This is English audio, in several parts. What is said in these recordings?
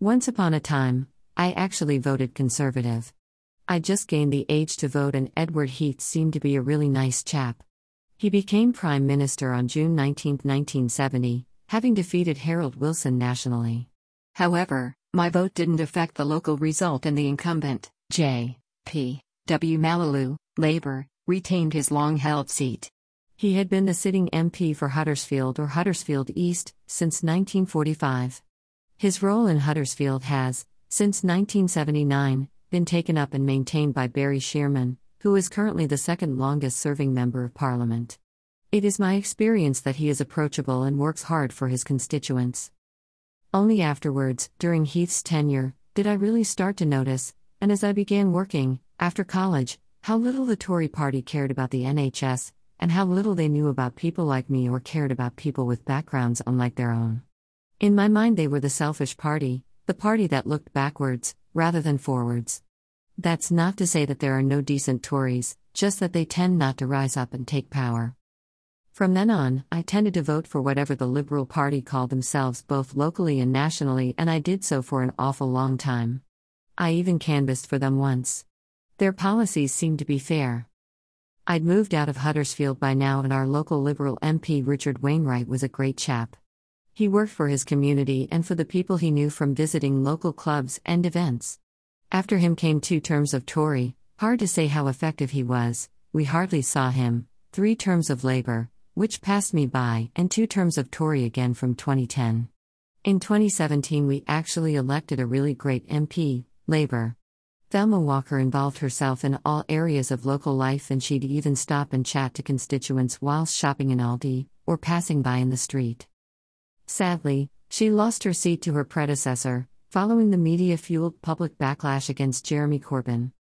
Once upon a time, I actually voted Conservative. I just gained the age to vote, and Edward Heath seemed to be a really nice chap. He became Prime Minister on June 19, 1970, having defeated Harold Wilson nationally. However, my vote didn't affect the local result, and the incumbent, J. P. W. Mallalieu, Labour, retained his long held seat. He had been the sitting MP for Huddersfield or Huddersfield East since 1945. His role in Huddersfield has, since 1979, been taken up and maintained by Barry Sheerman, who is currently the second longest serving Member of Parliament. It is my experience that he is approachable and works hard for his constituents. Only afterwards, during Heath's tenure, did I really start to notice, and as I began working, after college, how little the Tory party cared about the NHS, and how little they knew about people like me or cared about people with backgrounds unlike their own. In my mind, they were the selfish party, the party that looked backwards, rather than forwards. That's not to say that there are no decent Tories, just that they tend not to rise up and take power. From then on, I tended to vote for whatever the Liberal Party called themselves both locally and nationally, and I did so for an awful long time. I even canvassed for them once. Their policies seemed to be fair. I'd moved out of Huddersfield by now, and our local Liberal MP Richard Wainwright was a great chap. He worked for his community and for the people he knew from visiting local clubs and events. After him came two terms of Tory, hard to say how effective he was, we hardly saw him, three terms of Labour, which passed me by, and two terms of Tory again from 2010. In 2017, we actually elected a really great MP, Labour. Thelma Walker involved herself in all areas of local life, and she'd even stop and chat to constituents whilst shopping in Aldi or passing by in the street. Sadly, she lost her seat to her predecessor, following the media fueled public backlash against Jeremy Corbyn.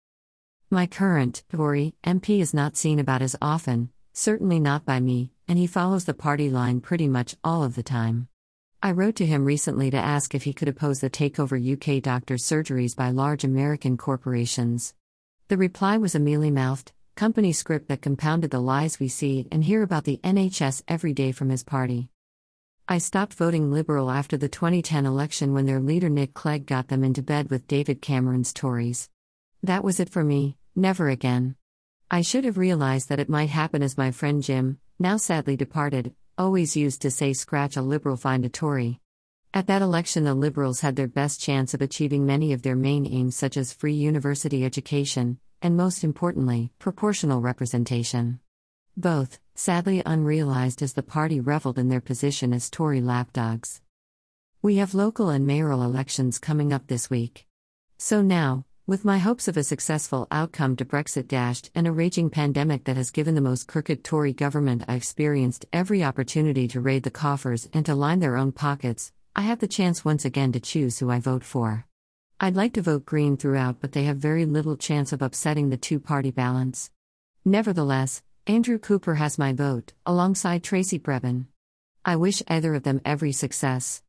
My current Tory MP is not seen about as often, certainly not by me, and he follows the party line pretty much all of the time. I wrote to him recently to ask if he could oppose the takeover UK doctors' surgeries by large American corporations. The reply was a mealy mouthed, company script that compounded the lies we see and hear about the NHS every day from his party. I stopped voting Liberal after the 2010 election when their leader Nick Clegg got them into bed with David Cameron's Tories. That was it for me, never again. I should have realized that it might happen as my friend Jim, now sadly departed, always used to say scratch a Liberal, find a Tory. At that election, the Liberals had their best chance of achieving many of their main aims, such as free university education, and most importantly, proportional representation. Both, sadly unrealized as the party reveled in their position as Tory lapdogs. We have local and mayoral elections coming up this week. So now, with my hopes of a successful outcome to Brexit dashed and a raging pandemic that has given the most crooked Tory government I experienced every opportunity to raid the coffers and to line their own pockets, I have the chance once again to choose who I vote for. I'd like to vote Green throughout, but they have very little chance of upsetting the two party balance. Nevertheless, Andrew Cooper has my vote, alongside Tracy Brabin. I wish either of them every success.